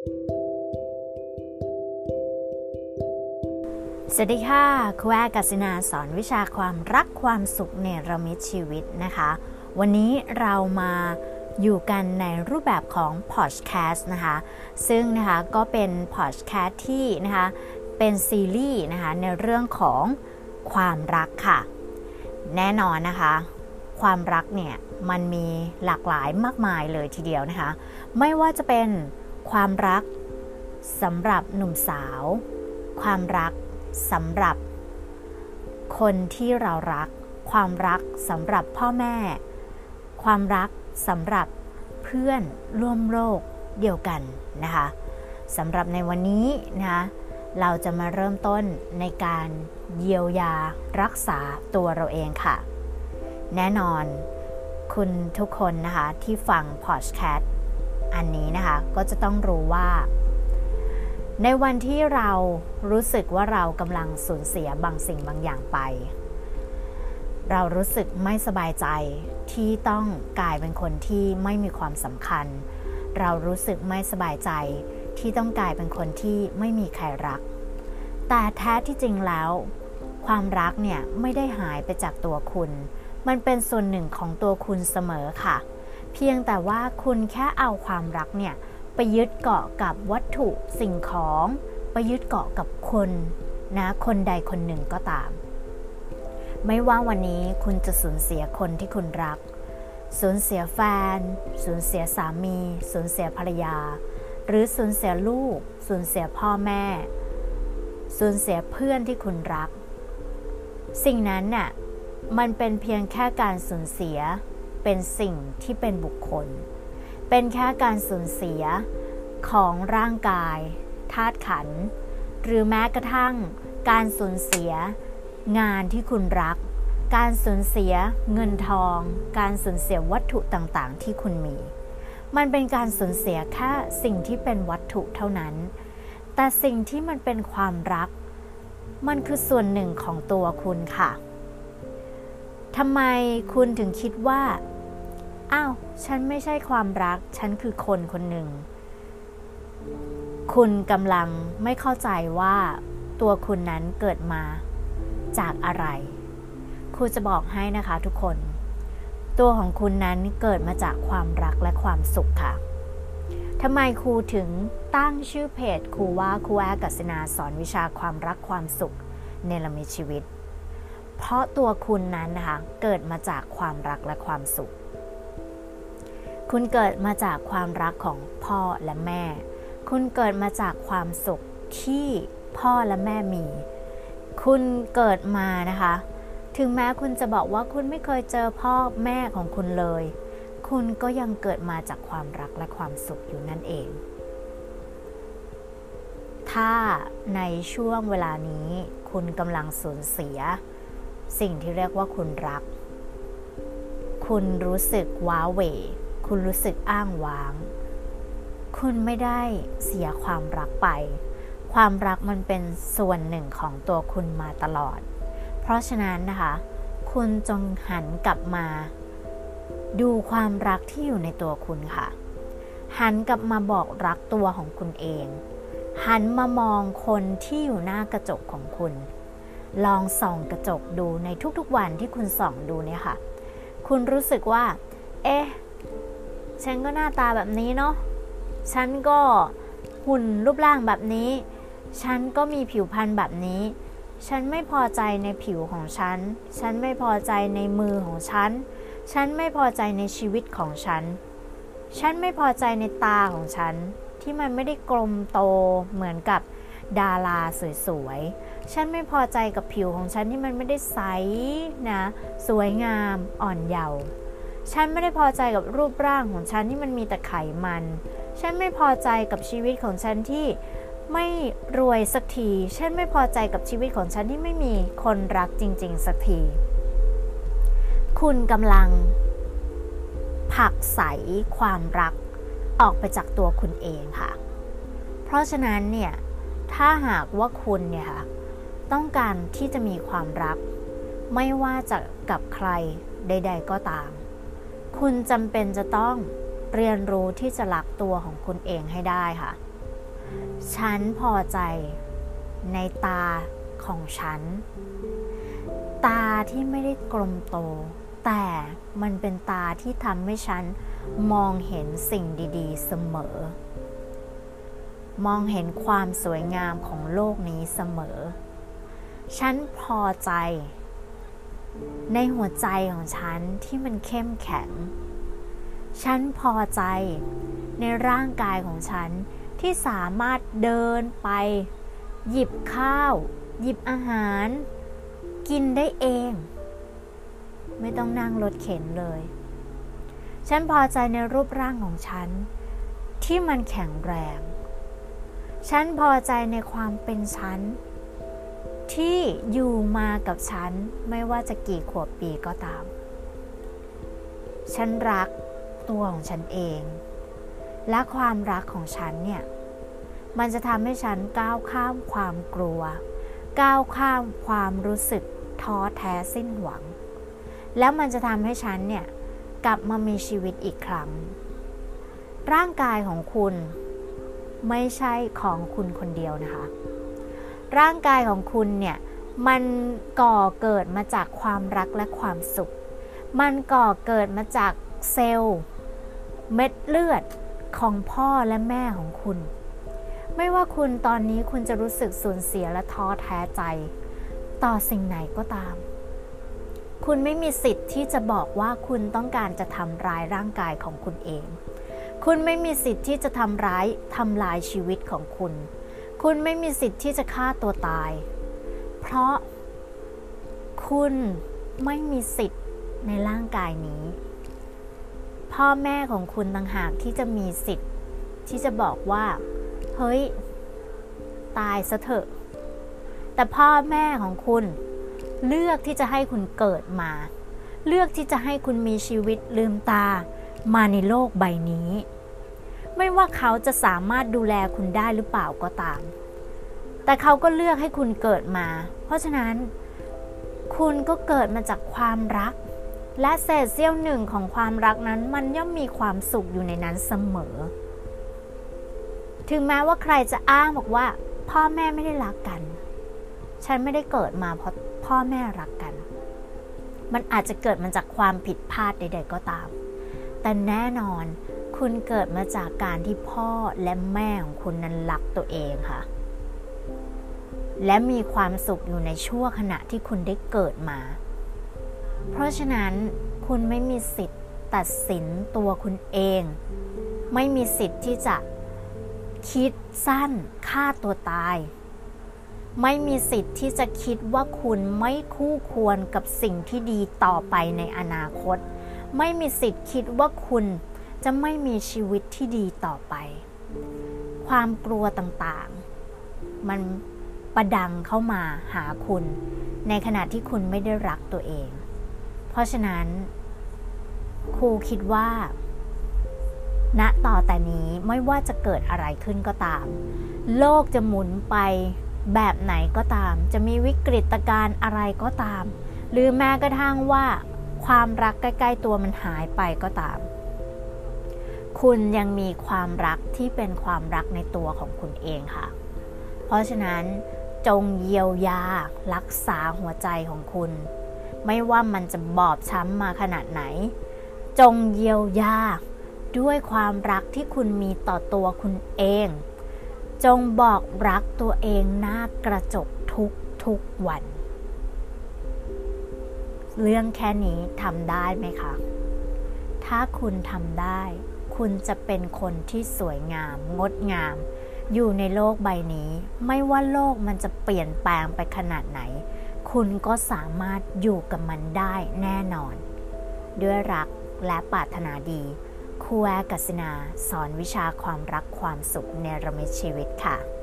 สวัสดีค่ะครูแอกัสินาสอนวิชาความรักความสุขในระมิตชีวิตนะคะ วันนี้เรามาอยู่กันในรูปแบบของพอดแคสต์นะคะ ซึ่งนะคะก็เป็นพอดแคสต์ที่นะคะเป็นซีรีส์นะคะในเรื่องของความรักค่ะ แน่นอนนะคะ ความรักเนี่ยมันมีหลากหลายมากมายเลยทีเดียวนะคะ ไม่ว่าจะเป็น ความรักสำหรับหนุ่มสาว ความรักสำหรับ คนที่เรารัก ความรักสำหรับพ่อแม่ ความรักสำหรับเพื่อนร่วมโลกเดียวกันนะคะสำหรับในวันนี้นะคะเราจะมาเริ่มต้นในการเยียวยารักษาตัวเราเองค่ะ แน่นอนคุณทุกคนนะคะที่ฟังพอดแคสต์ อันนี้นะคะก็จะต้องรู้ว่า ในวันที่เรารู้สึกว่าเรากำลังสูญเสียบางสิ่งบางอย่างไป เรารู้สึกไม่สบายใจที่ต้องกลายเป็นคนที่ไม่มีความสำคัญ เรารู้สึกไม่สบายใจที่ต้องกลายเป็นคนที่ไม่มีใครรัก แต่แท้ที่จริงแล้ว ความรักเนี่ยไม่ได้หายไปจากตัวคุณ มันเป็นส่วนหนึ่งของตัวคุณเสมอค่ะเเพียงแต่ว่าคุณแค่เอาความรักเนี่ยไปยึดเกาะกับวัตถุสิ่งของ ไปยึดเกาะกับคนนะคนใดคนหนึ่งก็ตาม ไม่ว่าวันนี้คุณจะสูญเสียคนที่คุณรัก สูญเสียแฟน สูญเสียสามี สูญเสียภรรยา หรือสูญเสียลูก สูญเสียพ่อแม่ สูญเสียเพื่อนที่คุณรัก สิ่งนั้นน่ะมันเป็นเพียงแค่การสูญเสีย เป็นสิ่งที่เป็นบุคคล เป็นแค่การสูญเสียของร่างกายธาตุขันธ์หรือแม้กระทั่งการสูญเสียงานที่คุณรัก การสูญเสียเงินทอง การสูญเสียวัตถุต่างๆ ที่คุณมี มันเป็นการสูญเสียแค่สิ่งที่เป็นวัตถุเท่านั้น แต่สิ่งที่มันเป็นความรัก มันคือส่วนหนึ่งของตัวคุณค่ะ ทำไมคุณถึงคิดว่า อ้าว ฉันไม่ใช่ความรัก ฉันคือคนคนหนึ่ง คุณกำลังไม่เข้าใจว่าตัวคุณนั้นเกิดมาจากอะไร ครูจะบอกให้นะคะทุกคน ตัวของคุณนั้นเกิดมาจากความรักและความสุขค่ะทำไมครูถึงตั้งชื่อเพจครูว่าครูแอกัสนาสอนวิชาความรักความสุขเนรมิตชีวิต เพราะตัวคุณนั้นนะคะเกิดมาจากความรักและความสุข คุณเกิดมาจากความรักของพ่อและแม่ คุณเกิดมาจากความสุขที่พ่อและแม่มี คุณเกิดมานะคะ ถึงแม้คุณจะบอกว่าคุณไม่เคยเจอพ่อแม่ของคุณเลย คุณก็ยังเกิดมาจากความรักและความสุขอยู่นั่นเอง ถ้าในช่วงเวลานี้คุณกำลังสูญเสีย สิ่งที่เรียกว่าคุณรัก คุณรู้สึกว้าเหวคุณรู้สึกอ้างว้าง คุณไม่ได้เสียความรักไป ความรักมันเป็นส่วนหนึ่งของตัวคุณมาตลอด เพราะฉะนั้นนะคะ คุณจงหันกลับมา ดูความรักที่อยู่ในตัวคุณค่ะ หันกลับมาบอกรักตัวของคุณเอง หันมามองคนที่อยู่หน้ากระจกของคุณ ลองส่องกระจกดูในทุกๆวันที่คุณส่องดูเนี่ยค่ะ คุณรู้สึกว่า เอ๊ะ ฉันก็หน้าตาแบบนี้เนาะ ฉันก็หุ่นรูปร่างแบบนี้ ฉันก็มีผิวพรรณแบบนี้ ฉันไม่พอใจในผิวของฉัน ฉันไม่พอใจในมือของฉัน ฉันไม่พอใจในชีวิตของฉัน ฉันไม่พอใจในตาของฉันที่มันไม่ได้กลมโตเหมือนกับดาราสวยๆ ฉันไม่พอใจกับผิวของฉันที่มันไม่ได้ใสนะ สวยงามอ่อนเยาว์ฉันไม่ได้พอใจกับรูปร่างของฉันที่มันมีแต่ไขมัน ฉันไม่พอใจกับชีวิตของฉันที่ไม่รวยสักที ฉันไม่พอใจกับชีวิตของฉันที่ไม่มีคนรักจริง ๆ สักที คุณกำลังผักใสความรักออกไปจากตัวคุณเองค่ะ เพราะฉะนั้นเนี่ย ถ้าหากว่าคุณเนี่ยค่ะ ต้องการที่จะมีความรัก ไม่ว่าจะกับใครใด ๆ ก็ตาม คุณจำเป็นจะต้องเรียนรู้ที่จะรักตัวของคุณเองให้ได้ค่ะ ฉันพอใจในตาของฉัน ตาที่ไม่ได้กลมโต แต่มันเป็นตาที่ทำให้ฉันมองเห็นสิ่งดี ๆ เสมอ มองเห็นความสวยงามของโลกนี้เสมอ ฉันพอใจ ในหัวใจของฉันที่มันเข้มแข็ง ฉันพอใจในร่างกายของฉันที่สามารถเดินไป หยิบข้าว หยิบอาหาร กินได้เอง ไม่ต้องนั่งรถเข็นเลย ฉันพอใจในรูปร่างของฉัน ที่มันแข็งแรง ฉันพอใจในความเป็นฉัน ที่อยู่มากับฉันไม่ว่าจะกี่ขวบปีก็ตาม ฉันรักตัวของฉันเอง และความรักของฉันเนี่ย มันจะทำให้ฉันก้าวข้ามความกลัว ก้าวข้ามความรู้สึกท้อแท้สิ้นหวัง แล้วมันจะทำให้ฉันเนี่ยกลับมามีชีวิตอีกครั้ง ร่างกายของคุณไม่ใช่ของคุณคนเดียวนะคะ ร่างกายของคุณเนี่ยมันก่อเกิดมาจากความรักและความสุข มันก่อเกิดมาจากเซลล์ เม็ดเลือดของพ่อและแม่ของคุณ ไม่ว่าคุณตอนนี้คุณจะรู้สึกสูญเสียและท้อแท้ใจ ต่อสิ่งไหนก็ตาม คุณไม่มีสิทธิ์ที่จะบอกว่าคุณต้องการจะทำร้ายร่างกายของคุณเอง คุณไม่มีสิทธิ์ที่จะทำร้ายทำลายชีวิตของคุณ คุณไม่มีสิทธิ์ที่จะฆ่าตัวตาย เพราะคุณไม่มีสิทธิ์ในร่างกายนี้ พ่อแม่ของคุณต่างหากที่จะมีสิทธิ์ ที่จะบอกว่า เฮ้ย ตายซะเถอะ แต่พ่อแม่ของคุณเลือกที่จะให้คุณเกิดมา เลือกที่จะให้คุณมีชีวิตลืมตามาในโลกใบนี้ ไม่ว่าเขาจะสามารถดูแลคุณได้หรือเปล่าก็ตาม แต่เขาก็เลือกให้คุณเกิดมา เพราะฉะนั้น คุณก็เกิดมาจากความรัก และเศษเสี้ยวหนึ่งของความรักนั้นมันย่อมมีความสุขอยู่ในนั้นเสมอ ถึงแม้ว่าใครจะอ้างบอกว่า พ่อแม่ไม่ได้รักกัน ฉันไม่ได้เกิดมาเพราะพ่อแม่รักกัน มันอาจจะเกิดมาจากความผิดพลาดใด ๆ ก็ตาม แต่แน่นอน คุณเกิดมาจากการที่พ่อและแม่ของคุณนั้นรักตัวเองค่ะ และมีความสุขอยู่ในชั่วขณะที่คุณได้เกิดมา เพราะฉะนั้นคุณไม่มีสิทธิ์ตัดสินตัวคุณเอง ไม่มีสิทธิ์ที่จะคิดสั้นฆ่าตัวตาย ไม่มีสิทธิ์ที่จะคิดว่าคุณไม่คู่ควรกับสิ่งที่ดีต่อไปในอนาคต ไม่มีสิทธิ์คิดว่าคุณ จะไม่มีชีวิตที่ดีต่อไป ความกลัวต่างๆ มันประดังเข้ามาหาคุณ ในขณะที่คุณไม่ได้รักตัวเอง เพราะฉะนั้น ครูคิดว่า ณต่อแต่นี้ไม่ว่าจะเกิดอะไรขึ้นก็ตาม โลกจะหมุนไปแบบไหนก็ตาม จะมีวิกฤตการณ์อะไรก็ตาม หรือแม้กระทั่งว่า ความรักใกล้ ๆ ตัวมันหายไปก็ตาม คุณยังมีความรักที่เป็นความรักในตัวของคุณเองค่ะ เพราะฉะนั้นจงเยียวยารักษาหัวใจของคุณ ไม่ว่ามันจะบอบช้ำมาขนาดไหน จงเยียวยาด้วยความรักที่คุณมีต่อตัวคุณเอง จงบอกรักตัวเองหน้ากระจกทุกทุกวัน เรื่องแค่นี้ทำได้ไหมคะ ถ้าคุณทำได้ คุณจะเป็นคนที่สวยงาม งดงาม อยู่ในโลกใบนี้ ไม่ว่าโลกมันจะเปลี่ยนแปลงไปขนาดไหน คุณก็สามารถอยู่กับมันได้แน่นอน ด้วยรักและปรารถนาดีครูแอกัสนา สอนวิชาความรักความสุขในระมิชีวิตค่ะ